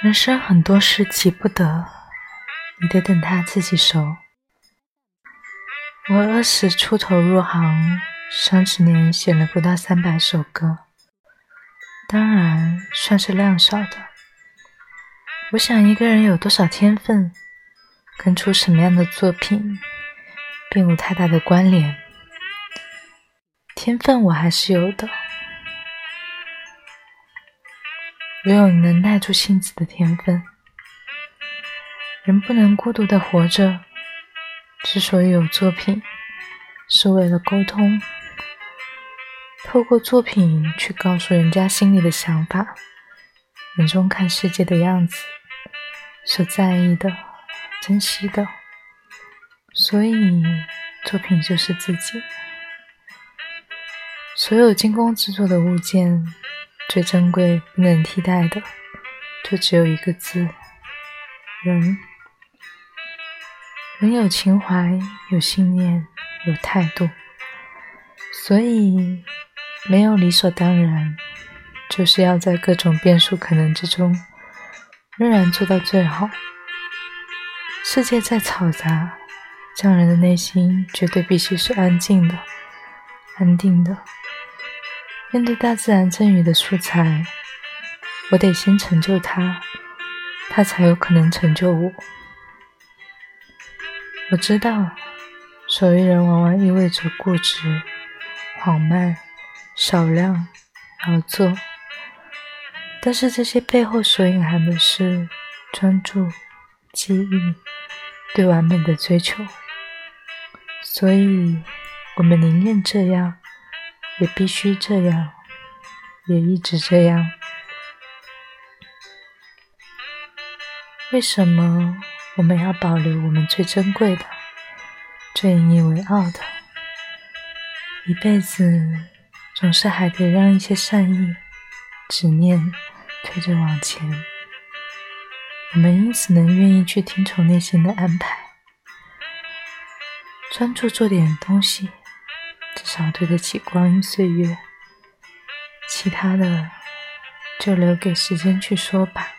人生很多事急不得，你得等他自己熟。我二十出头入行，三十年写了不到三百首歌，当然算是量少的。我想一个人有多少天分，跟出什么样的作品，并无太大的关联。天分我还是有的。我有能耐住性子的天分。人不能孤独的活着。之所以有作品，是为了沟通，透过作品去告诉人家心里的想法，眼中看世界的样子，所在意的、珍惜的。所以，作品就是自己。所有精工制作的物件。最珍贵、不能替代的，就只有一个字：人。人有情怀，有信念，有态度，所以没有理所当然，就是要在各种变数可能之中，仍然做到最好。世界再嘈杂，匠人的内心绝对必须是安静的、安定的。面对大自然赠予的素材，我得先成就它，它才有可能成就我。我知道，手艺人往往意味着固执、缓慢、少量、劳作，但是这些背后所隐含的是专注、记忆、对完美的追求。所以，我们宁愿这样。也必须这样，也一直这样。为什么我们要保留我们最珍贵的、最引以为傲的？一辈子总是还得让一些善意、执念推着往前。我们因此能愿意去听从内心的安排，专注做点东西。至少对得起光阴岁月，其他的就留给时间去说吧。